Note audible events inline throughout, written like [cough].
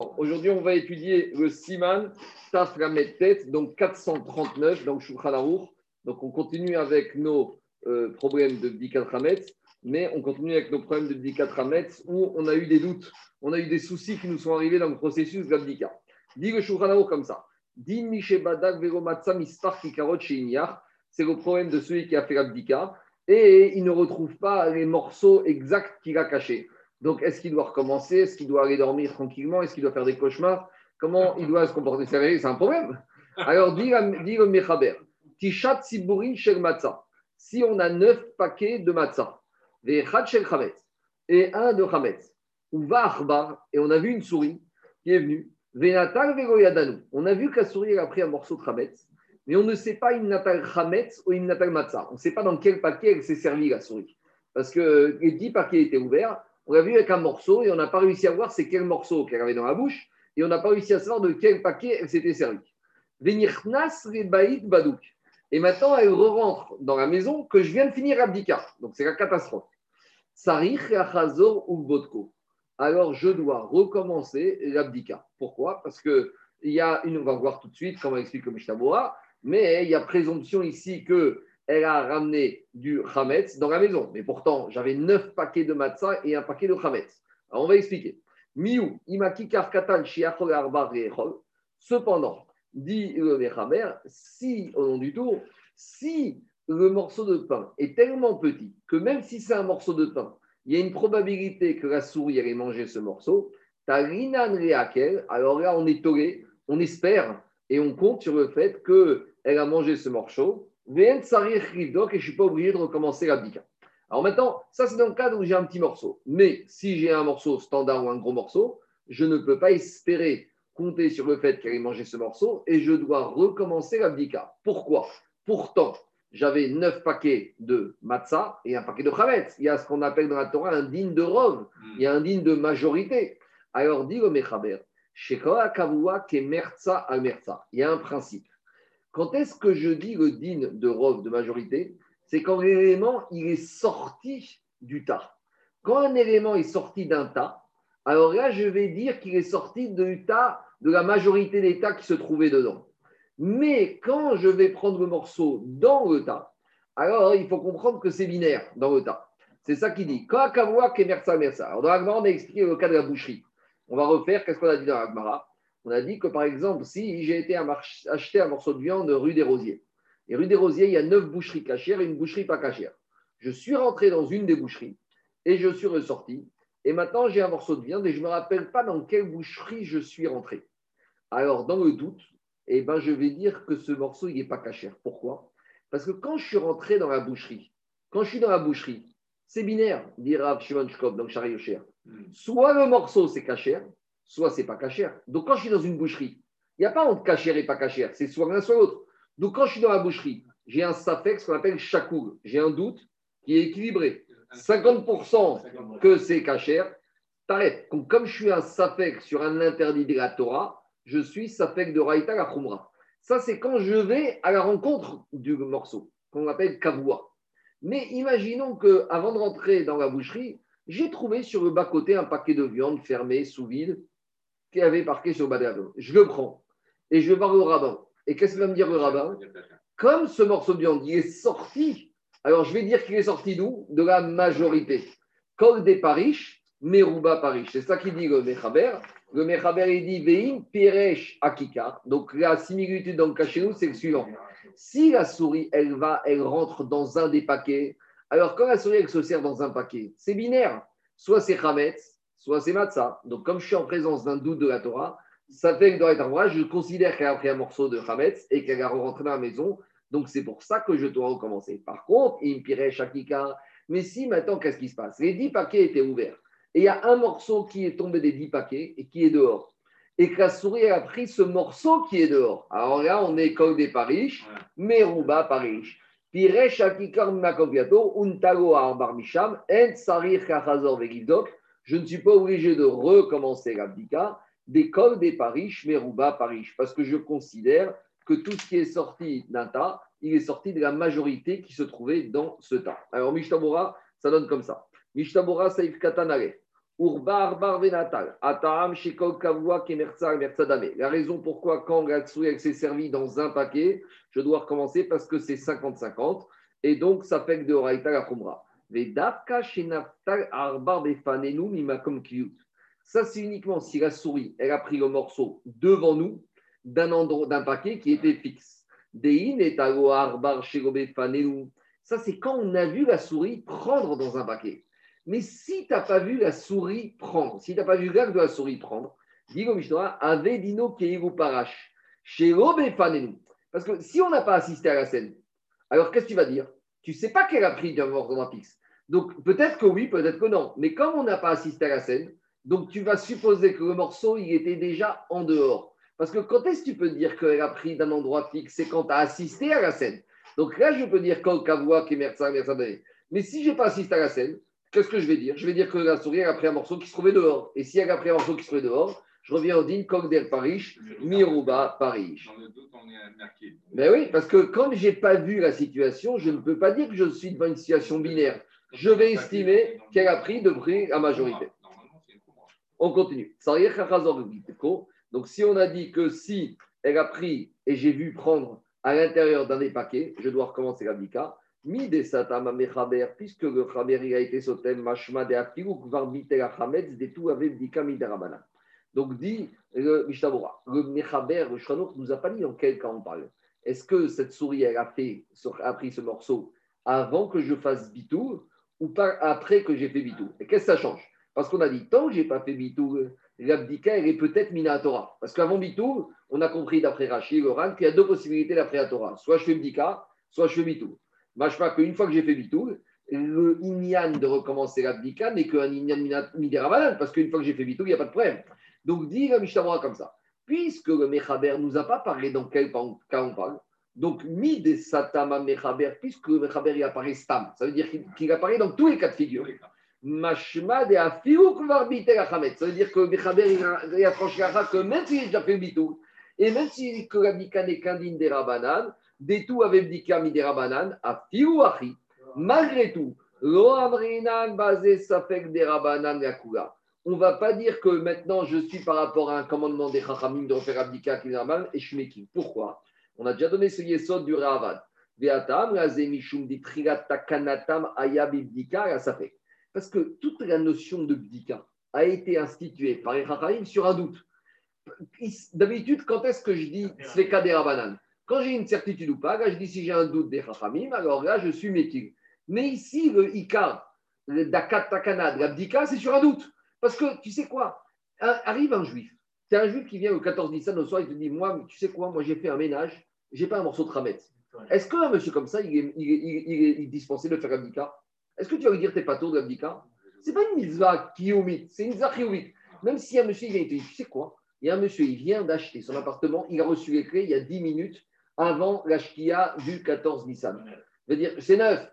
Aujourd'hui, on va étudier le Siman Taf Tet, donc 439 dans Shulchan Donc, on continue avec nos euh, problèmes de Bdikat Hametz, mais on continue avec nos problèmes de Bdikat Hametz où on a eu des doutes, on a eu des soucis qui nous sont arrivés dans le processus de l'Abdika. Dit le Shulchan comme ça c'est le problème de celui qui a fait l'Abdika et il ne retrouve pas les morceaux exacts qu'il a cachés. Donc, est-ce qu'il doit recommencer? Est-ce qu'il doit aller dormir tranquillement? Est-ce qu'il doit faire des cauchemars? Comment il doit se comporter? C'est un problème. Alors, dit, le Mechaber, Tishat Siburin Shel Matzah. Si on a neuf paquets de matzah, Shel et un de Chametz, ou Va et on a vu une souris qui est venue, Venatal Vegoyadanu. On a vu que la souris a pris un morceau de Chametz, mais on ne sait pas Imnatal Chametz ou Imnatal Matzah. On ne sait pas dans quel paquet elle s'est servie, la souris. Parce que les dix paquets étaient ouverts, on l'a vu avec un morceau et on n'a pas réussi à voir c'est quel morceau qu'elle avait dans la bouche et on n'a pas réussi à savoir de quel paquet elle s'était servie. badouk. Et maintenant, elle re-rentre dans la maison que je viens de finir Abdika. Donc, c'est la catastrophe. Sarich ou. Alors, je dois recommencer l'abdika. Pourquoi? Parce qu'il y a une, on va voir tout de suite comment explique le Mishnah mais il y a présomption ici que elle a ramené du chametz dans la maison. Mais pourtant, j'avais neuf paquets de matzah et un paquet de chametz. Alors, on va expliquer. Cependant, dit le Mechamer, si, au nom du tour, si le morceau de pain est tellement petit que même si c'est un morceau de pain, il y a une probabilité que la souris allait manger ce morceau, alors là, on est tollé, on espère et on compte sur le fait qu'elle a mangé ce morceau et je ne suis pas obligé de recommencer l'abdika. Alors maintenant, ça c'est dans le cas où j'ai un petit morceau. Mais si j'ai un morceau standard ou un gros morceau, je ne peux pas espérer compter sur le fait qu'elle ait mangé ce morceau et je dois recommencer l'abdika. Pourquoi? Pourtant, j'avais neuf paquets de matzah et un paquet de chametz. Il y a ce qu'on appelle dans la Torah un digne de rov. Il y a un digne de majorité. Alors dit le Mechaber, il y a un principe. Quand est-ce que je dis le din de robe de majorité C'est quand l'élément il est sorti du tas. Quand un élément est sorti d'un tas, alors là, je vais dire qu'il est sorti du tas, de la majorité des tas qui se trouvaient dedans. Mais quand je vais prendre le morceau dans le tas, alors il faut comprendre que c'est binaire dans le tas. C'est ça qui dit. Alors dans l'Agmara, on a expliqué le cas de la boucherie. On va refaire, qu'est-ce qu'on a dit dans l'Agmara? On a dit que par exemple, si j'ai été acheter un morceau de viande rue des Rosiers, et rue des Rosiers, il y a neuf boucheries cachères et une boucherie pas cachère. Je suis rentré dans une des boucheries et je suis ressorti. Et maintenant, j'ai un morceau de viande et je ne me rappelle pas dans quelle boucherie je suis rentré. Alors, dans le doute, eh ben, je vais dire que ce morceau, il n'est pas cachère. Pourquoi? Parce que quand je suis rentré dans la boucherie, quand je suis dans la boucherie, c'est binaire, dit Rav Shimon Shkov, donc hmm. Soit le morceau, c'est cachère, soit c'est pas cachère. Donc quand je suis dans une boucherie, il n'y a pas entre cachère et pas cachère, c'est soit l'un soit l'autre. Donc quand je suis dans la boucherie, j'ai un safek, ce qu'on appelle chakoul, j'ai un doute qui est équilibré. 50% que c'est cachère, t'arrêtes. Donc comme je suis un safek sur un interdit de la Torah, je suis safek de Raïta la Khumra. Ça, c'est quand je vais à la rencontre du morceau, qu'on appelle kavua. Mais imaginons que avant de rentrer dans la boucherie, j'ai trouvé sur le bas-côté un paquet de viande fermé, sous vide, qui avait marqué sur le Je le prends et je vais voir le rabbin. Et qu'est-ce qu'il va me dire le rabbin? Comme ce morceau de viande est sorti, alors je vais dire qu'il est sorti d'où? De la majorité. Col des parish, Meruba parish. C'est ça qu'il dit le Mechaber. Le Mechaber, il dit Vein Piresh Akika. Donc la similitude dans le cas chez nous, c'est le suivant. Si la souris, elle va, elle rentre dans un des paquets, alors quand la souris, elle se sert dans un paquet, c'est binaire. Soit c'est Hametz, soit c'est matzah. Donc, comme je suis en présence d'un doute de la Torah, ça fait que dans la je considère qu'elle a pris un morceau de Hametz et qu'elle a rentré dans la maison. Donc, c'est pour ça que je dois recommencer. Par contre, il me pirait Shakika. Mais si maintenant, qu'est-ce qui se passe? Les dix paquets étaient ouverts. Et il y a un morceau qui est tombé des dix paquets et qui est dehors. Et que la souris a pris ce morceau qui est dehors. Alors là, on est comme des parish, Meruba parish. Piresh Shakika Makoviato, Arbar Misham, En Sarir Kachazor Vegivdok je ne suis pas obligé de recommencer l'abdika d'école des parish, Meruba parish, parce que je considère que tout ce qui est sorti d'un tas, il est sorti de la majorité qui se trouvait dans ce tas. Alors, Mishtabora, ça donne comme ça. Mishtabora Saif Katanare. Urbar bar venatal. Ataam shekol kavua kemertsa mertzadame. La raison pourquoi, quand souris s'est servie dans un paquet, je dois recommencer parce que c'est 50-50. Et donc, ça fait que de Horaïta la Khumra. Ça, c'est uniquement si la souris, elle a pris le morceau devant nous d'un endroit, d'un paquet qui était fixe. Dein et arbar. Ça, c'est quand on a vu la souris prendre dans un paquet. Mais si tu n'as pas vu la souris prendre, si tu n'as pas vu l'acte de la souris prendre, dis comme avait dino keiru parash, chez Parce que si on n'a pas assisté à la scène, alors qu'est-ce que tu vas dire? Tu sais pas qu'elle a pris d'un morceau fixe. Donc peut-être que oui, peut-être que non. Mais comme on n'a pas assisté à la scène, donc tu vas supposer que le morceau, il était déjà en dehors. Parce que quand est-ce que tu peux dire qu'elle a pris d'un endroit fixe? C'est quand tu as assisté à la scène. Donc là, je peux dire Kol Kavua, Kemersa, Mais si je n'ai pas assisté à la scène, qu'est-ce que je vais dire? Je vais dire que la souris a pris un morceau qui se trouvait dehors. Et si elle a pris un morceau qui se trouvait dehors, je reviens au din Kok del Paris, Miruba Paris. Mais oui, parce que comme je n'ai pas vu la situation, je ne peux pas dire que je suis devant une situation binaire. Je vais estimer qu'elle a pris de prix à majorité. On continue. Donc, si on a dit que si elle a pris et j'ai vu prendre à l'intérieur d'un des paquets, je dois recommencer l'abdika. Mi de satama puisque le chaber a été sotem mashma de varbite la chametz de tout midarabanan. Donc dit le le mechaber, le nous a pas dit dans quel cas on parle. Est-ce que cette souris, elle a, fait, pris ce morceau avant que je fasse bitou ou pas après que j'ai fait bitou Et qu'est-ce que ça change? Parce qu'on a dit, tant que je n'ai pas fait bitou, l'abdika, elle est peut-être minatora. Parce qu'avant bitou, on a compris d'après Rachid, le qu'il y a deux possibilités d'après la Torah. Soit je fais bdika, soit je fais bitou. Crois qu'une fois que j'ai fait bitou, le inyan de recommencer l'abdika n'est qu'un inyan midéravalan, parce qu'une fois que j'ai fait bitou, il n'y a pas de problème. Donc, dit le Mishnah comme ça. Puisque le Mechaber nous a pas parlé dans quel cas on parle, donc, mid satama mechaber, puisque le mechaber il apparaît stam, ça veut dire qu'il apparaît dans tous les cas de figure. Mashma de afiou Ça veut dire que mechaber il a franchi la que même s'il a déjà fait bitou, et même si que la bika n'est qu'un din des rabanan, des tout avec bika mi des rabanan, afiou achi. Malgré tout, lo basé safek des rabanan yakula. On ne va pas dire que maintenant je suis par rapport à un commandement des chachamim de refaire abdika et je suis Pourquoi? On a déjà donné ce yesod du Ravad. Parce que toute la notion de bdika a été instituée par les Chachamim sur un doute. D'habitude, quand est-ce que je dis Sveka des Rabanan Quand j'ai une certitude ou pas, là je dis si j'ai un doute des Chachamim, alors là je suis métier. Mais ici, le Ika, le Dakat Takana, la bdika, c'est sur un doute. Parce que tu sais quoi? Arrive un juif, c'est un juif qui vient au 14 Nissan au soir, il te dit Moi, tu sais quoi, moi j'ai fait un ménage, j'ai pas un morceau de Ramet. Est-ce qu'un monsieur comme ça, il est, il est, dispensé de faire l'abdika Est-ce que tu vas lui dire t'es pas tôt de l'abdika Ce n'est pas une mitzvah kiyomit, c'est une mitzvah. Même si un monsieur, il vient et te dit Tu sais quoi? Il y a un monsieur, il vient d'acheter son appartement, il a reçu les clés il y a 10 minutes avant l'ashkia du 14 Nissan. Je veux dire C'est neuf.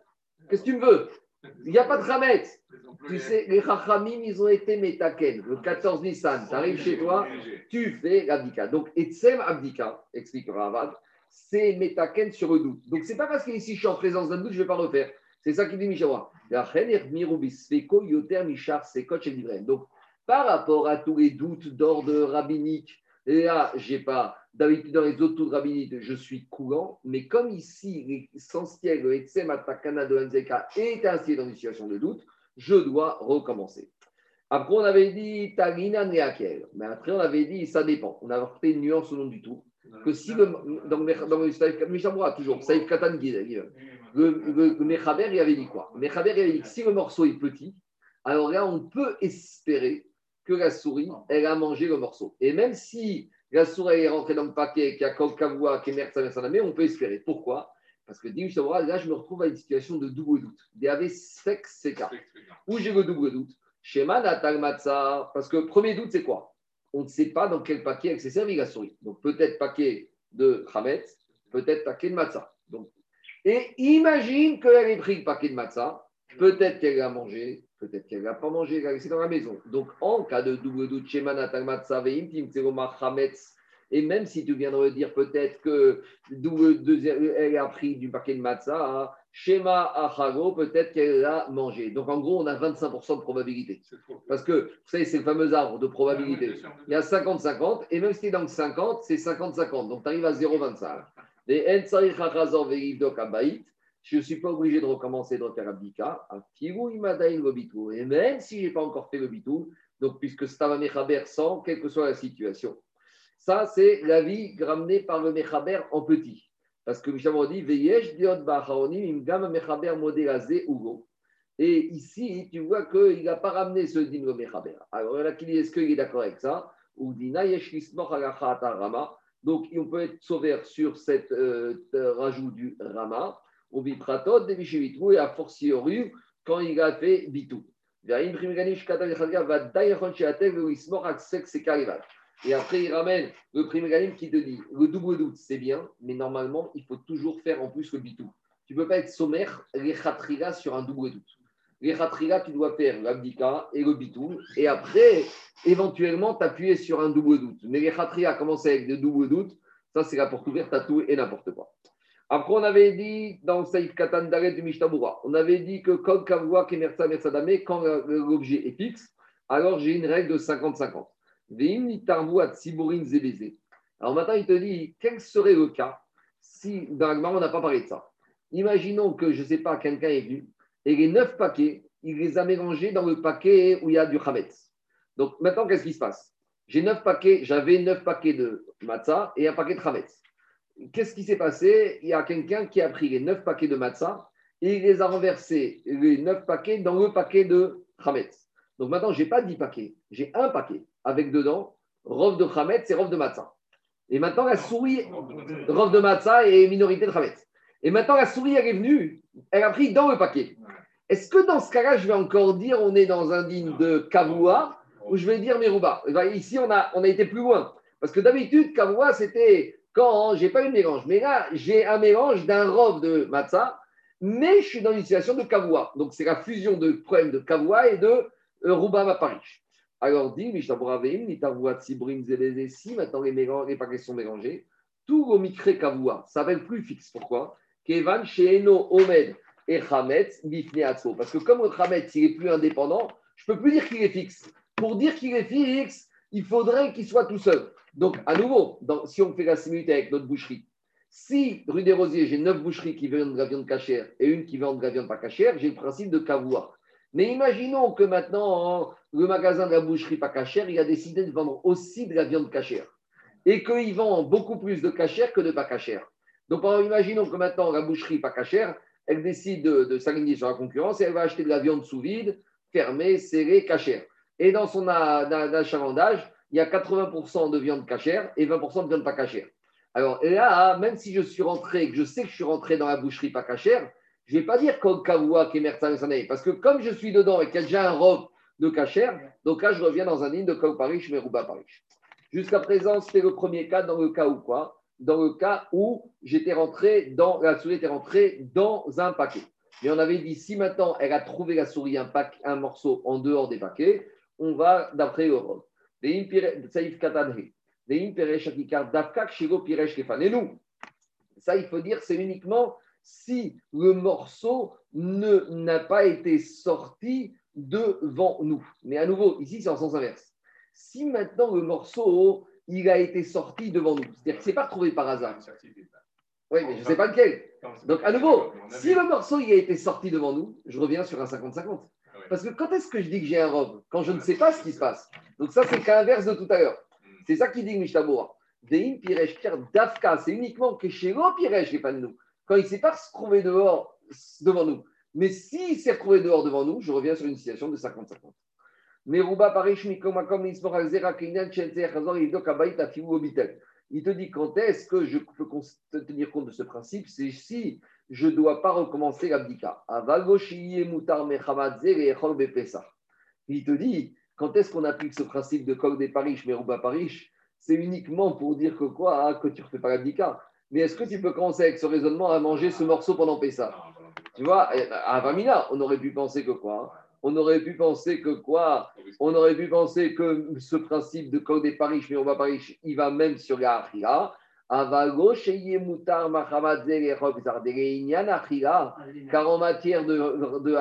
Qu'est-ce que tu me veux? Il n'y a pas de Ramet. Tu sais, les Chachamim, ils ont été métaken. Le 14 Nissan, tu arrives chez toi, tu fais l'abdika. Donc, Etsem Abdika, explique Ravad, c'est métaken sur le doute. Donc, c'est pas parce qu'ici je suis en présence d'un doute, je ne vais pas refaire. C'est ça qu'il dit Michawa. Donc, par rapport à tous les doutes d'ordre rabbinique, là, j'ai pas, d'habitude dans les autres doutes rabbiniques, je suis courant, mais comme ici, l'essentiel, le Etsem Atakana de Nzeka est ainsi dans une situation de doute, je dois recommencer. Après, on avait dit Tagina Neakel. Mais après, on avait dit ça dépend. On a fait une nuance au nom du tout. Que si le, dans, le toujours, Saïf Katan le, Mechaber, il avait dit quoi? Le Mechaber, il avait dit que si le morceau est petit, alors là, on peut espérer que la souris, elle a mangé le morceau. Et même si la souris est rentrée dans le paquet, qu'il y a Kavua, qui est on peut espérer. Pourquoi? Parce que là, je me retrouve à une situation de double doute. Des sec seka. Où j'ai le double doute? Shema matza. Parce que premier doute, c'est quoi? On ne sait pas dans quel paquet elle s'est servi la souris. Donc peut-être paquet de Khamet, peut-être paquet de matzah. Donc, et imagine qu'elle ait pris le paquet de matzah. Peut-être qu'elle l'a mangé, peut-être qu'elle l'a pas mangé, elle l'a laissé dans la maison. Donc en cas de double doute, et même si tu viens de dire peut-être que elle a pris du paquet de matzah, Shema Achago, peut-être qu'elle a mangé. Donc en gros, on a 25% de probabilité. Parce que, vous savez, c'est le fameux arbre de probabilité. Il y a 50-50, et même si tu es dans le 50, c'est 50-50. Donc tu arrives à 0,25. Je ne suis pas obligé de recommencer de refaire Abdika. Et même si je n'ai pas encore fait le bitou, donc puisque c'est un Mechaber sans, quelle que soit la situation. Ça, c'est l'avis ramené par le Mechaber en petit. Parce que Mishnah dit Veyesh diot imgam mechaber modélazé ugo. Et ici, tu vois qu'il n'a pas ramené ce din le mechaber. Alors, disent est-ce qu'il est d'accord avec ça? Ou dina yesh. Donc, on peut être sauvé sur cette euh, rajout du rama. Ou bipratot et a fortiori quand il a fait bitou. Et après, il ramène le prime qui te dit le double doute, c'est bien, mais normalement, il faut toujours faire en plus le bitou. Tu ne peux pas être sommaire, les khatriga sur un double doute. Les khatriga, tu dois faire l'abdika et le bitou, et après, éventuellement, t'appuyer sur un double doute. Mais les khatriga, commencer avec des doubles doutes, ça, c'est la porte ouverte à tout et n'importe quoi. Après, on avait dit dans Saïf Katan Daret du Mishtabura, on avait dit que quand quand l'objet est fixe, alors j'ai une règle de 50-50. Alors maintenant, il te dit, quel serait le cas si, dans le on n'a pas parlé de ça? Imaginons que, je ne sais pas, quelqu'un est venu et les neuf paquets, il les a mélangés dans le paquet où il y a du Hametz. Donc maintenant, qu'est-ce qui se passe? J'ai neuf paquets, j'avais neuf paquets de matzah et un paquet de Hametz. Qu'est-ce qui s'est passé? Il y a quelqu'un qui a pris les neuf paquets de matzah et il les a renversés, les neuf paquets, dans le paquet de Hametz. Donc maintenant, je n'ai pas dix paquets, j'ai un paquet avec dedans Rov de Khamet, c'est Rov de Matzah. Et maintenant, la souris, Rov de Matzah et minorité de Khamet. Et maintenant, la souris, elle est venue, elle a pris dans le paquet. Est-ce que dans ce cas-là, je vais encore dire on est dans un digne de Kavua ou je vais dire Meruba? Eh ben, Ici, on a, on a été plus loin. Parce que d'habitude, Kavua, c'était quand j'ai pas eu de mélange. Mais là, j'ai un mélange d'un Rov de Matzah, mais je suis dans une situation de Kavua. Donc, c'est la fusion de problème de Kavua et de Ruba Paris. Alors dit, si maintenant les, mélanges, les paquets sont mélangés, tout au micré kavua, ça être plus fixe. Pourquoi? Kevan sheeno omed et chametz Parce que comme le chametz, il est plus indépendant, je peux plus dire qu'il est fixe. Pour dire qu'il est fixe, il faudrait qu'il soit tout seul. Donc, à nouveau, si on fait la similitude avec notre boucherie, si rue des Rosiers, j'ai neuf boucheries qui vendent de la viande cachère et une qui vend de la viande pas cachère, j'ai le principe de kavua. Mais imaginons que maintenant, le magasin de la boucherie pas cachère, il a décidé de vendre aussi de la viande cachère. Et qu'il vend beaucoup plus de cachère que de pas cachère. Donc, imaginons que maintenant, la boucherie pas cachère, elle décide de, s'aligner sur la concurrence et elle va acheter de la viande sous vide, fermée, serrée, cachère. Et dans son achalandage, il y a 80% de viande cachère et 20% de viande pas cachère. Alors là, même si je suis rentré, que je sais que je suis rentré dans la boucherie pas cachère, je ne vais pas dire Kol Kavua parce que comme je suis dedans et qu'il y a déjà un robe de Kacher, donc là, je reviens dans un ligne de Kol Parish, Merouba Parish. Jusqu'à présent, c'était le premier cas dans le cas où quoi? Dans le cas où j'étais rentré dans, la souris était rentrée dans un paquet. Mais on avait dit, si maintenant elle a trouvé la souris un, un morceau en dehors des paquets, on va d'après le robe. Et nous, ça, il faut dire, c'est uniquement si le morceau n'a pas été sorti devant nous. Mais à nouveau, ici, c'est en sens inverse. Si maintenant le morceau, il a été sorti devant nous, c'est-à-dire que ce n'est pas trouvé par hasard. Oui, mais je ne sais pas lequel. Donc, à nouveau, si le morceau il a été sorti devant nous, je reviens sur un 50-50. Parce que quand est-ce que je dis que j'ai un robe Quand je ne sais pas ce qui se passe. Donc, ça, c'est le cas inverse de tout à l'heure. C'est ça qui dit Mishtabura. Deim Piresh Dafka, c'est uniquement que chez l'eau Piresh, n'est pas de nous quand il ne s'est pas retrouvé dehors devant nous. Mais s'il s'est retrouvé dehors devant nous, je reviens sur une situation de 50-50. Il te dit quand est-ce que je peux tenir compte de ce principe? C'est si je ne dois pas recommencer l'abdika. Il te dit quand est-ce qu'on applique ce principe de Kol des Paris, Merouba Paris C'est uniquement pour dire que quoi? Hein, Que tu ne refais pas l'abdika. Mais est-ce que tu peux commencer avec ce raisonnement à manger ce morceau pendant Pessah Tu vois, à Vamina, on aurait pu penser que quoi? On aurait pu penser que quoi? On aurait pu penser que ce principe de code des Paris, mais on va Paris, il va même sur la car en matière de, de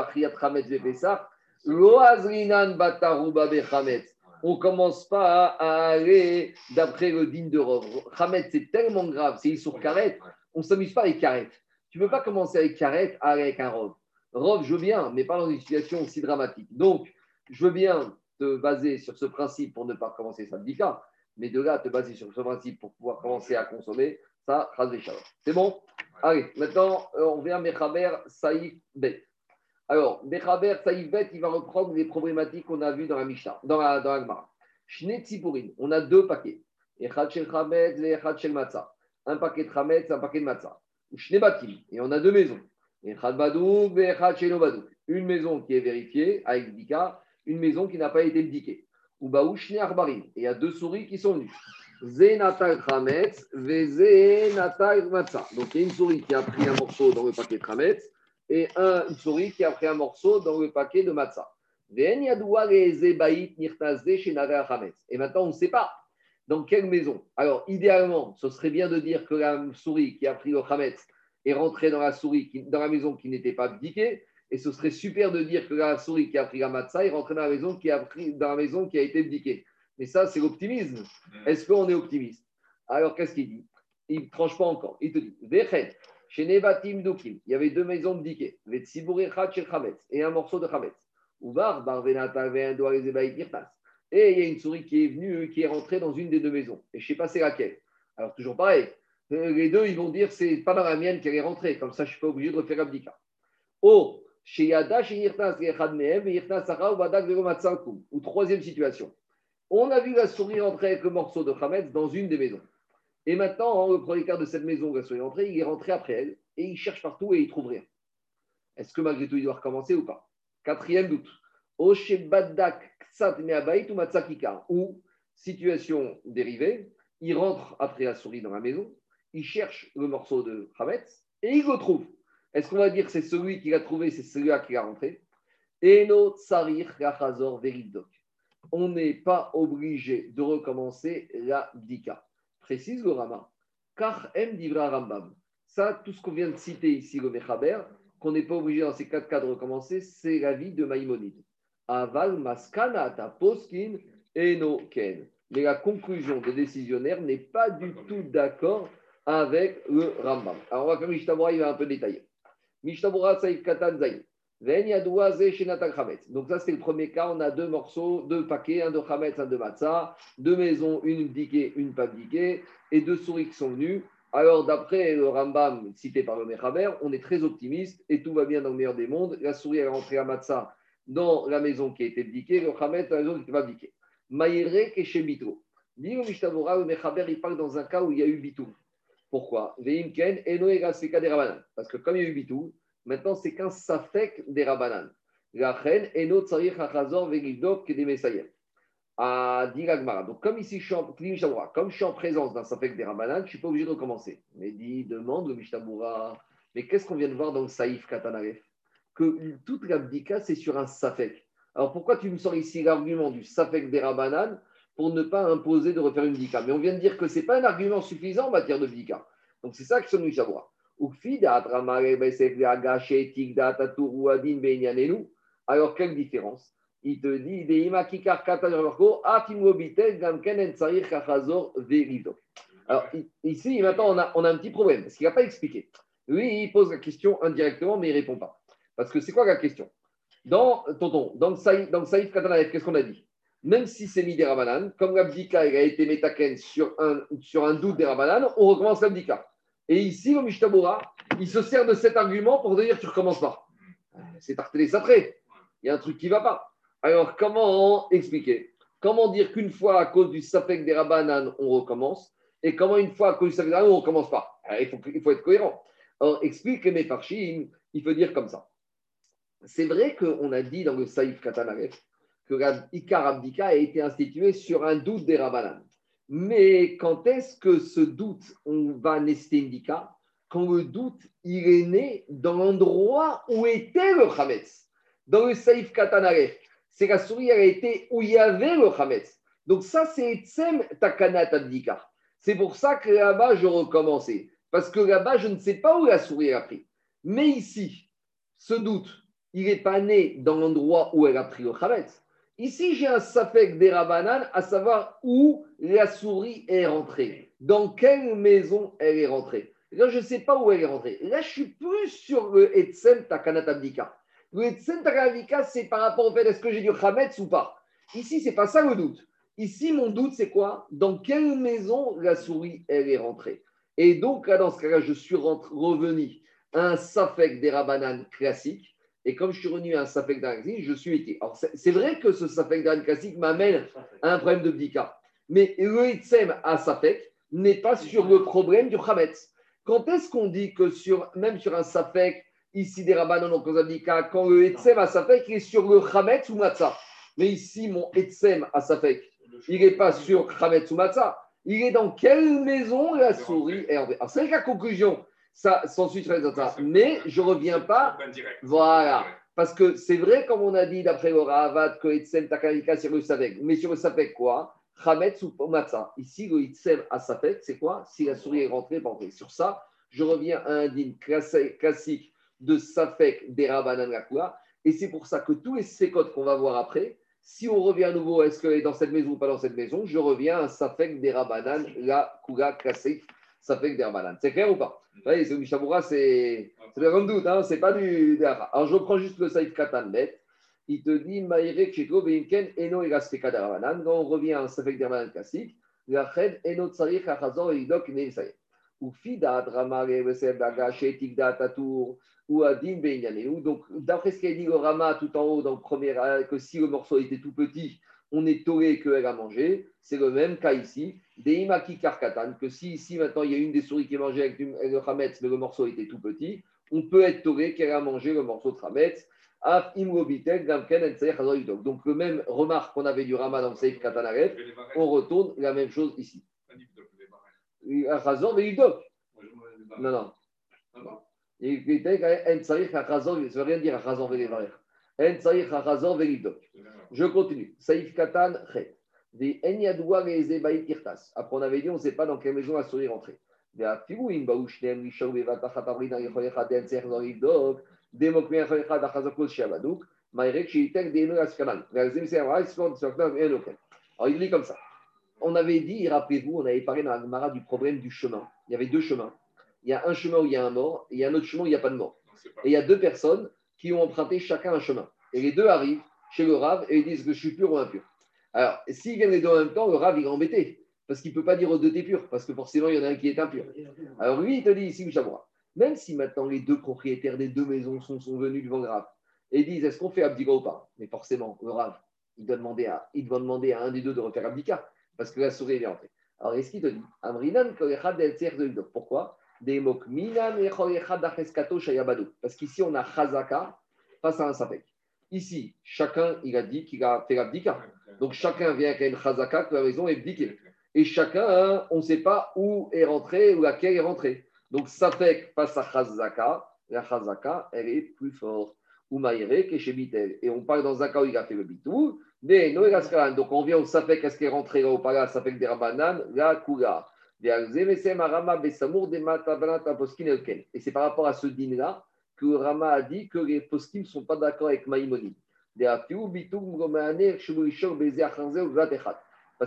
Loazrinan Bataruba Bechametz. On ne commence pas à aller d'après le digne de Rov. Chametz, c'est tellement grave, c'est sur Karet, on ne s'amuse pas avec Karet. Tu ne peux pas commencer avec Karet avec un Rov. Rov, je veux bien, mais pas dans une situation aussi dramatique. Donc, je veux bien te baser sur ce principe pour ne pas commencer syndicat, mais de là, te baser sur ce principe pour pouvoir commencer à consommer, ça, c'est bon Allez, maintenant, euh, on vient à Mechaber Saïf Bet. Alors, Mechaber Saïf Bet, il va reprendre les problématiques qu'on a vues dans la Mishnah, dans la, dans la Gemara. On a deux paquets. Echad Shel Chametz et Echad Shel Matzah. Un paquet de Chametz, un paquet de Matzah. Shne Batim, et on a deux maisons. Echad Badouk et Echad Shel. Une maison qui est vérifiée avec Dika, une maison qui n'a pas été bdiquée. Ou Arbarim. Et il y a deux souris qui sont venues. Donc il y a une souris qui a pris un morceau dans le paquet de Khametz et une souris qui a pris un morceau dans le paquet de Matzah. Et maintenant, on ne sait pas dans quelle maison. Alors, idéalement, ce serait bien de dire que la souris qui a pris le Khametz est rentrée dans la, souris dans la maison qui n'était pas bdiquée. Et ce serait super de dire que la souris qui a pris la matzah est rentrée dans la maison qui a, pris, dans la maison qui a été bdiquée. Mais ça, c'est l'optimisme. Mm. Est-ce qu'on est optimiste? Alors, qu'est-ce qu'il dit? Il ne tranche pas encore. Il te dit chez Nevatim Dukim, il y avait deux maisons Diké, et un morceau de Chametz. Et il y a une souris qui est venue, qui est rentrée dans une des deux maisons. Et je ne sais pas c'est laquelle. Alors, toujours pareil. Euh, les deux, ils vont dire c'est pas dans la mienne qu'elle est rentrée. Comme ça, je ne suis pas obligé de refaire abdika. Oh, ou troisième situation. On a vu la souris rentrer avec le morceau de Hametz dans une des maisons. Et maintenant, le propriétaire de cette maison où la souris est rentrée, il est rentré après elle et il cherche partout et il trouve rien. Est-ce que malgré tout, il doit recommencer ou pas? Quatrième doute. Ou ou situation dérivée, il rentre après la souris dans la maison, il cherche le morceau de Hametz et il le trouve. Est-ce qu'on va dire que c'est celui qui l'a trouvé, c'est celui-là qui l'a rentré? Eno tsarir veridok on n'est pas obligé de recommencer la bdika. Précise le Rama. Car divra Rambam. Ça, tout ce qu'on vient de citer ici, le Mechaber, qu'on n'est pas obligé dans ces quatre cas de recommencer, c'est l'avis de Maïmonide. Aval maskana ta poskin eno ken. Mais la conclusion des décisionnaires n'est pas du tout d'accord avec le Rambam. Alors on va faire il va un peu détailler. Donc ça, c'est le premier cas. On a deux morceaux, deux paquets, un de Chametz, un de Matzah, deux maisons, une bdiquée, une pas bdiquée, et deux souris qui sont venues. Alors, d'après le Rambam cité par le Mechaber, on est très optimiste et tout va bien dans le meilleur des mondes. La souris est rentrée à Matzah dans la maison qui a été bdiquée, le Chametz dans la maison qui n'était pas bdiquée. Maïrek et chez Bito. le Mechaber, il parle dans un cas où il y a eu Bitou. Pourquoi? Parce que comme il y a eu Bitou, Maintenant, c'est qu'un safek des rabanan. Sarich achazor vegidok des. À Diragmara. Donc, comme ici, je suis en, comme je suis en présence d'un safek des rabanan, je ne suis pas obligé de recommencer. Mais dit, demande le. Mais qu'est-ce qu'on vient de voir dans le Saïf Katanaref? Que toute l'abdika, c'est sur un safek. Alors, pourquoi tu me sors ici l'argument du safek des rabanan pour ne pas imposer de refaire une dika Mais on vient de dire que ce n'est pas un argument suffisant en matière de dika. Donc, c'est ça que son Mishabura. Alors, quelle différence? Il te dit Alors, ici, maintenant, on a, on a un petit problème, parce qu'il n'a pas expliqué. Lui, il pose la question indirectement, mais il ne répond pas. Parce que c'est quoi la question? Dans, tonton, dans le Saïf qu'est-ce qu'on a dit? Même si c'est mis des Rabanan, comme l'abdika a été métaken sur un, sur un doute des Rabanan, on recommence l'abdika. Et ici, le Mishtabura, il se sert de cet argument pour dire tu recommences pas. C'est tartelé après. Il y a un truc qui ne va pas. Alors, comment expliquer? Comment dire qu'une fois, à cause du Safek des Rabanan, on recommence? Et comment une fois, à cause du Safek des Rabanan, on ne recommence pas? Il faut, il faut être cohérent. Alors, explique mes parchim, il faut dire comme ça. C'est vrai qu'on a dit dans le Saïf Katanaref que l'Ikar Abdika a été institué sur un doute des Rabanan. Mais quand est-ce que ce doute, on va nester indica Quand le doute, il est né dans l'endroit où était le Hametz. Dans le Saïf Katanaref, c'est la souris, elle a été où il y avait le Hametz. Donc ça, c'est Etsem Takanat Abdika. C'est pour ça que là-bas, je recommençais. Parce que là-bas, je ne sais pas où la souris a pris. Mais ici, ce doute, il n'est pas né dans l'endroit où elle a pris le Khametz. Ici, j'ai un safek des Rabanan, à savoir où la souris est rentrée. Dans quelle maison elle est rentrée. Là, je ne sais pas où elle est rentrée. Là, je suis plus sur le Etsem Takanatabdika. Le Etsem Takanatabdika, c'est par rapport au fait est-ce que j'ai du Khametz ou pas? Ici, c'est pas ça le doute. Ici, mon doute, c'est quoi? Dans quelle maison la souris, elle est rentrée? Et donc, là, dans ce cas-là, je suis revenu à un Safek des Rabanan classique. Et comme je suis revenu à un Safek classique, je suis été. Alors, c'est vrai que ce Safek d'Aran m'amène à un problème de Bdika. Mais le Itsem à Safek n'est pas sur le problème du Khametz. Quand est-ce qu'on dit que sur, même sur un Safek, ici des Rabanan, donc quand le Itsem à Safek est sur le Khametz ou Matzah? Mais ici, mon Etsem à Safek, il n'est pas sur Khamet ou Il est dans quelle maison la souris? Est Alors, c'est la conclusion. Ça s'ensuit très ça. Mais je ne reviens pas. Voilà. Parce que c'est vrai, comme on a dit d'après le Ravat, que Etsem Takarika sur le Safek. Mais sur le Safek, quoi? Khamet ou Matzah. Ici, le à Safek, c'est quoi? Si la souris est rentrée, pas rentrée. Sur ça, je reviens à un dîme classique de Safek des Rabbanan Et c'est pour ça que tous les sécotes qu'on va voir après, si on revient à nouveau, est-ce qu'elle est dans cette maison ou pas dans cette maison Je reviens à Safek des Rabanan, la Kula Classique, Safek des Rabanan. C'est clair ou pas? Vous voyez, c'est Mishamoura, c'est un doute, hein, c'est pas du. Alors je prends juste le Saïf Katan Il te dit Maïre Chitro Beinken Eno Egaspeka des Rabanan. Quand on revient à Safek des Rabanan classique, la Ched Eno Tsarich Achazor Idok Neisayek. Ou Fida Drama Vesel Daga Shetik Tatour ou à Din Donc, d'après ce qu'a dit le Rama tout en haut dans le premier, que si le morceau était tout petit, on est toré qu'elle a mangé. C'est le même cas ici. Des imaki karkatan, que si ici maintenant il y a une des souris qui est mangée avec le Hametz, mais le morceau était tout petit, on peut être toré qu'elle a mangé le morceau de Hametz. Donc, le même remarque qu'on avait du Rama dans le Seif Katanaret, on retourne la même chose ici. Non, non. Je veux rien dire Je continue. Saïf Katan, Après, on avait dit, on ne sait pas dans quelle maison la souris rentrer. Alors, il dit comme ça. On avait dit, rappelez-vous, on avait parlé dans la Gemara du problème du chemin. Il y avait deux chemins il y a un chemin où il y a un mort et il y a un autre chemin où il n'y a pas de mort. Et il y a deux personnes qui ont emprunté chacun un chemin. Et les deux arrivent chez le Rav et ils disent que je suis pur ou impur. Alors, s'ils viennent les deux en même temps, le Rav, il est embêté. Parce qu'il ne peut pas dire aux deux, t'es pur. Parce que forcément, il y en a un qui est impur. Alors, lui, il te dit ici, même si maintenant les deux propriétaires des deux maisons sont, venus devant le Rav et disent, est-ce qu'on fait abdika ou pas? Mais forcément, le Rav, il doit, demander à, il doit demander à un des deux de refaire abdika. Parce que la souris est entrée. Alors, est-ce qu'il te dit Pourquoi? Parce qu'ici, on a Chazaka face à un Sapek. Ici, chacun, il a dit qu'il a fait l'abdika. Donc, chacun vient avec une Chazaka que la maison est abdiquée. Et chacun, on ne sait pas où est rentré ou laquelle est rentré. Donc, Sapek face à Chazaka, la Chazaka, elle est plus forte. Et on parle dans Zaka où il a fait le bitou. Mais Donc, on vient au Sapek, est-ce qu'elle est rentrée là ou pas là, Sapek des Rabanan, la Kula. Et c'est par rapport à ce dîner-là que Rama a dit que les poskim ne sont pas d'accord avec Maïmonide. Parce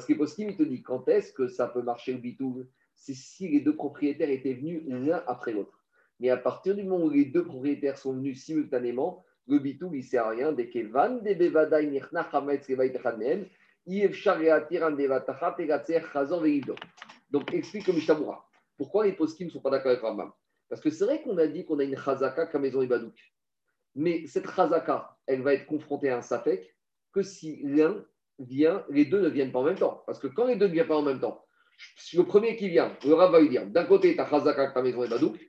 que poskim, il te dit quand est-ce que ça peut marcher le bitou? C'est si les deux propriétaires étaient venus l'un après l'autre. Mais à partir du moment où les deux propriétaires sont venus simultanément, le bitou, il ne sert à rien. Dès que van de bevadai nirna chametz kevaïtechanmen, donc, explique comme Mishabura. Pourquoi les poskim ne sont pas d'accord avec Rambam? Parce que c'est vrai qu'on a dit qu'on a une chazaka comme maison Ibadouk. Mais cette chazaka, elle va être confrontée à un safek que si l'un vient, les deux ne viennent pas en même temps. Parce que quand les deux ne viennent pas en même temps, le premier qui vient, le va lui dire d'un côté, tu as chazaka ta maison Ibadouk,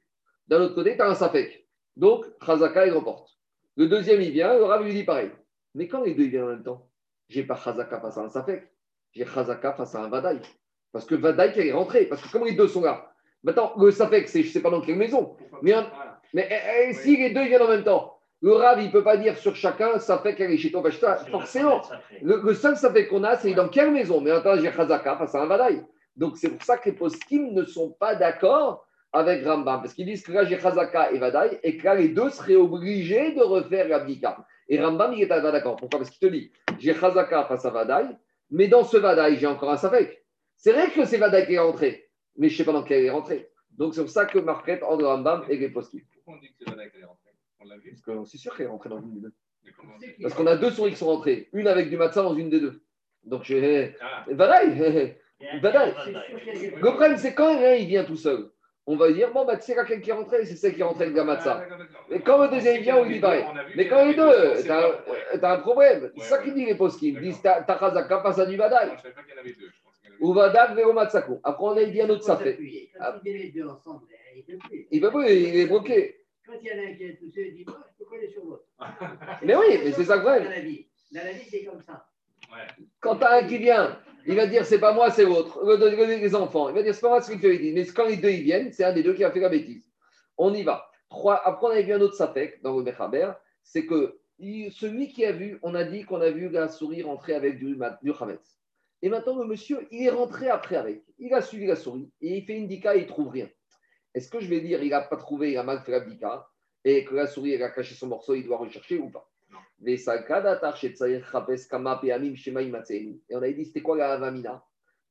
d'un autre côté, tu as un safek. Donc, chazaka, il remporte. Le deuxième, il vient, le lui dit pareil. Mais quand les deux viennent en même temps, j'ai pas chazaka face à un safek, j'ai chazaka face à un vadaï. Parce que Vadaï qui est rentré. Parce que comme les deux sont là. Maintenant, le Safek, c'est je ne sais pas dans quelle maison. Mais, mais eh, eh, si les deux viennent en même temps, le Rav, il ne peut pas dire sur chacun Safek, elle est chez toi. Forcément, le, le seul Safek qu'on a, c'est dans quelle maison? Mais maintenant, j'ai Khazaka face à un Vadaï. Donc c'est pour ça que les poskim ne sont pas d'accord avec Rambam, parce qu'ils disent que là j'ai Chazaka et Vadaï, et que là les deux seraient obligés de refaire l'abdika. Et Rambam, il est pas d'accord. Pourquoi? Parce qu'il te dit j'ai Chazaka face à Vadaï, mais dans ce Vadaï, j'ai encore un Safek. C'est vrai que c'est Vadaï qui est rentré, mais je ne sais pas dans quel est rentré. Donc c'est pour ça que Marquette entre Rambam et les poskim. Pourquoi on dit que c'est Vadaï qui est rentré? On l'a vu? Parce c'est sûr qu'elle est rentrée dans une des deux. Parce qu'on a deux souris qui sont rentrées, une avec du matzah dans une des deux. Donc j'ai. Ah, Vadaï Vadaï Le problème, c'est quand un il vient tout seul, on va dire bon, bah, tu sais, quelqu'un qui est rentré, c'est celle qui est rentrée matzah. d'accord, d'accord. Mais quand le deuxième vient, on lui dit pareil. Mais quand les deux, c'est t'as un- t'as problème. C'est ça qu'ils disent les poskim. Ils disent D'accord. ta chazaka passe à du Je Vadaï. ne savais pas qu'il y en avait deux. Ou Vadak, Véro Matsako. Après, on a dit un autre. Quand il peut plus. Il peut pas, il est bloqué. Quand il y en a un qui est tout seul, il dit Moi, je peux coller sur l'autre. [laughs] Mais oui, mais c'est ça le problème. Dans la vie, Dans la vie, c'est comme ça. Ouais. Quand t'as un qui vient, il va dire c'est pas moi, c'est l'autre. Le- le- le- Les enfants. Il va dire c'est pas moi, c'est ce qu'il dit. Mais quand les deux ils viennent, c'est un des deux qui a fait la bêtise. On y va. Trois, après, on a vu un autre sapek dans le Mechaber. C'est que celui qui a vu, on a dit qu'on a vu la souris rentrer avec du, du Hametz. Et maintenant, le monsieur, il est rentré après avec. Il a suivi la souris et il fait une dika et il trouve rien. Est-ce que je vais dire il n'a pas trouvé, il a mal fait la dika et que la souris elle a caché son morceau, il doit rechercher ou pas? Et on avait dit c'était quoi la Avamina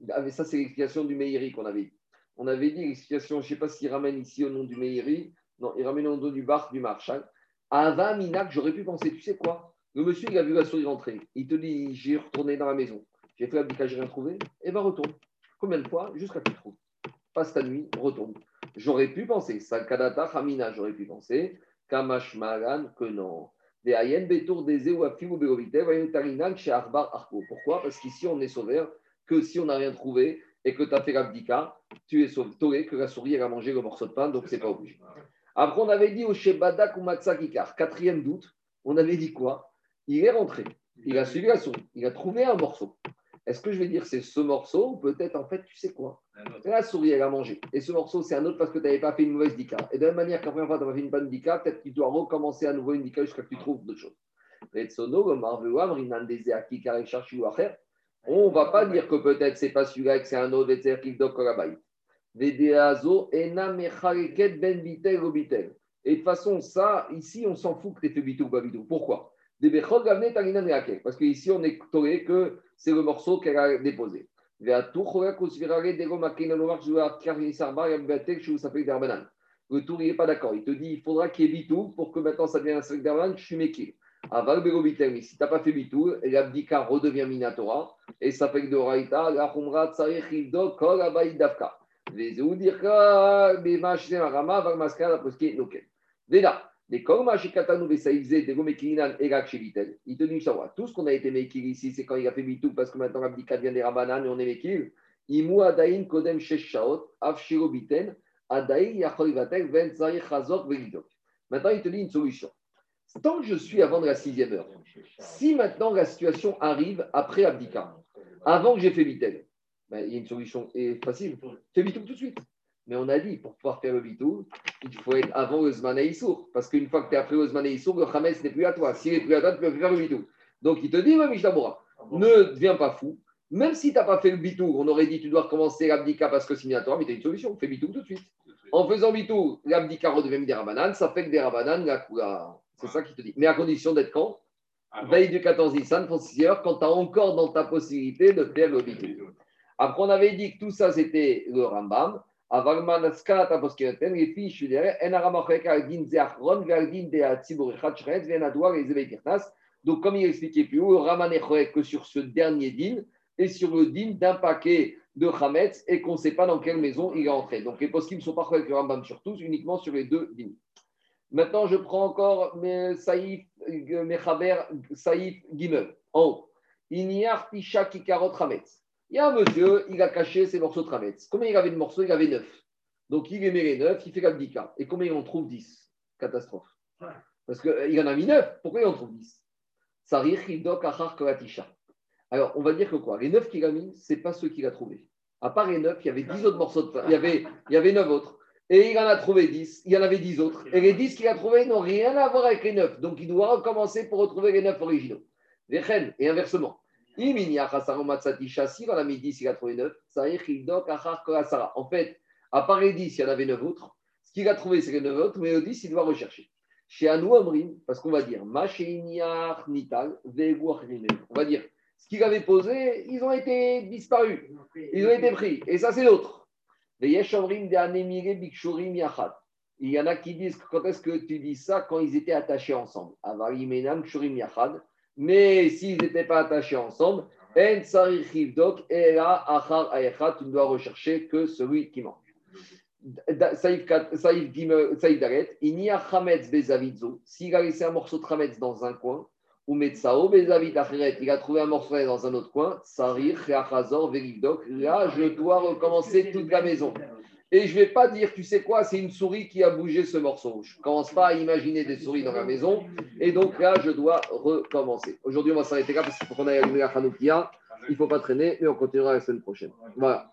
Ah, Ça, c'est l'explication du Meiri qu'on avait dit. On avait dit l'explication, je ne sais pas s'il ramène ici au nom du Meiri. Non, il ramène au nom du bar du Marshal. Avamina, que j'aurais pu penser, tu sais quoi? Le monsieur, il a vu la souris rentrer. Il te dit j'ai retourné dans la maison. J'ai fait la dika, j'ai rien trouvé. Et ben retourne. Combien de fois Jusqu'à ce que tu trouves? Passe ta nuit, retourne. J'aurais pu penser, Sakadata Hamina, j'aurais pu penser, Kamash Malan, que non. Des Ayen Betour des ou Berovite, Vayen Tarinan, chez Arbar Arko. Pourquoi? Parce qu'ici, on est sauvé que si on n'a rien trouvé et que tu as fait l'abdika, tu es sauvé, que la souris elle a mangé le morceau de pain, donc c'est pas obligé. Après, on avait dit au Shebadak ou Matsakikar, quatrième doute, on avait dit quoi? Il est rentré, il a suivi la souris, il a trouvé un morceau. Est-ce que je vais dire c'est ce morceau ou peut-être en fait, tu sais quoi. La souris, elle a mangé. Et ce morceau, c'est un autre parce que tu n'avais pas fait une mauvaise dika. Et de la même manière qu'en première fois, tu n'as pas fait une bonne dika, peut-être qu'il doit recommencer à nouveau une dika jusqu'à ce que tu trouves d'autres choses. On ne va pas dire que peut-être c'est pas celui-là, que c'est un autre, etc., qui doit Ben. Et de toute façon, ça, ici, on s'en fout que tu aies fait bitou ou pas bitou. Pourquoi? Reakel. Parce qu'ici, on est tolé que c'est le morceau qu'elle a déposé. Le tour, il n'est pas d'accord. Il te dit il faudra qu'il y ait bitou pour que maintenant ça devienne un sac d'arman, je suis méquille. Aval berobitel, mais si tu n'as pas fait bitou, l'abdika redevient minatora et ça fait que de raïta, la khumra tsarich ivdo kol abaï davka. Les oudirka, les machines rama, val maska, la poske, nokel. Veda, des. Il te dit ça, tout ce qu'on a été méquille ici, c'est quand il a fait bitou parce que maintenant l'abdika devient des rabanan et on est velidok. Maintenant, il te dit une solution. Tant que je suis avant de la sixième heure, si maintenant la situation arrive après Abdika, avant que j'ai fait Vitel, ben, il y a une solution et facile. Fais Bitou tout de suite. Mais on a dit, pour pouvoir faire le Bitou, il faut être avant le Zman Issour. Parce qu'une fois que tu es après le Zman Issour, le Hametz n'est plus à toi. S'il n'est plus à toi, tu peux faire le Bitou. Donc il te dit, ouais, Mishnabura, ne deviens pas fou. Même si tu n'as pas fait le Bitou, on aurait dit tu dois recommencer l'Abdika parce que c'est minatoire, mais tu as une solution. Fais Bitou tout de suite. En faisant Bitou, l'Abdika redevient des Rabanan, ça fait que des Rabanan, la Kula. C'est ça qu'il te dit. Mais à condition d'être quand? Avant. Veille du 14 Nissan, pour 6 heures, quand tu as encore dans ta possibilité de faire le Bitou. Après, on avait dit que tout ça, c'était le Rambam. Donc, comme il expliquait plus haut, que sur ce dernier din et sur le din d'un paquet de Hametz et qu'on ne sait pas dans quelle maison il est entré. Donc, les poskim sont parfois avec le Rambam sur tous, uniquement sur les deux dînes. Maintenant, je prends encore mes Saïf, Saïf Gimel, en haut. Inyar Tisha Kikarot Hametz. Il y a un monsieur, il a caché ses morceaux de Hametz. Combien il avait de morceaux? Il avait neuf. Donc, il émet les neuf, il fait l'abdika. Et combien il en trouve? 10 Catastrophe. Parce qu'il en a mis neuf. Pourquoi il en trouve 10 Sarir Hidok Achar Koratisha. Alors, on va dire que quoi? Les neuf qu'il a mis, ce n'est pas ceux qu'il a trouvés. À part les neuf, il y avait dix autres morceaux de Il y avait, il y avait neuf autres. Et il en a trouvé 10. Il y en avait 10 autres. Et les 10 qu'il a trouvés n'ont rien à voir avec les 9. Donc il doit recommencer pour retrouver les 9 originaux. Et inversement. Imini Achasaro Matsati Chassi, on a mis 10, il a trouvé 9. Saïr Hildok Achar Korasara. En fait, à part les 10, il y en avait 9 autres. Ce qu'il a trouvé, c'est les 9 autres, mais au 10, il doit rechercher. Chez Anou Amrim, parce qu'on va dire Nital, On va dire, ce qu'il avait posé, ils ont été disparus. Ils ont été pris. Et ça, c'est l'autre. Il y en a qui disent quand est-ce que tu dis ça Quand ils étaient attachés ensemble? Mais s'ils n'étaient pas attachés ensemble, tu ne dois rechercher que celui qui manque. Saïf Daret, il n'y a Hametz Bezavidzo. S'il a laissé un morceau de Hametz dans un coin, ou Metsao Bezavit Acheret, il a trouvé un morceau dans un autre coin, Sarir, Reachazor, Verivdok, là, je dois recommencer toute la maison. Et je ne vais pas dire, tu sais quoi, c'est une souris qui a bougé ce morceau. Je ne commence pas à imaginer des souris dans la maison. Et donc là, je dois recommencer. Aujourd'hui, on va s'arrêter là parce qu'il faut qu'on aille allumer la Hanoukia. Il ne faut pas traîner, mais on continuera la semaine prochaine. Voilà.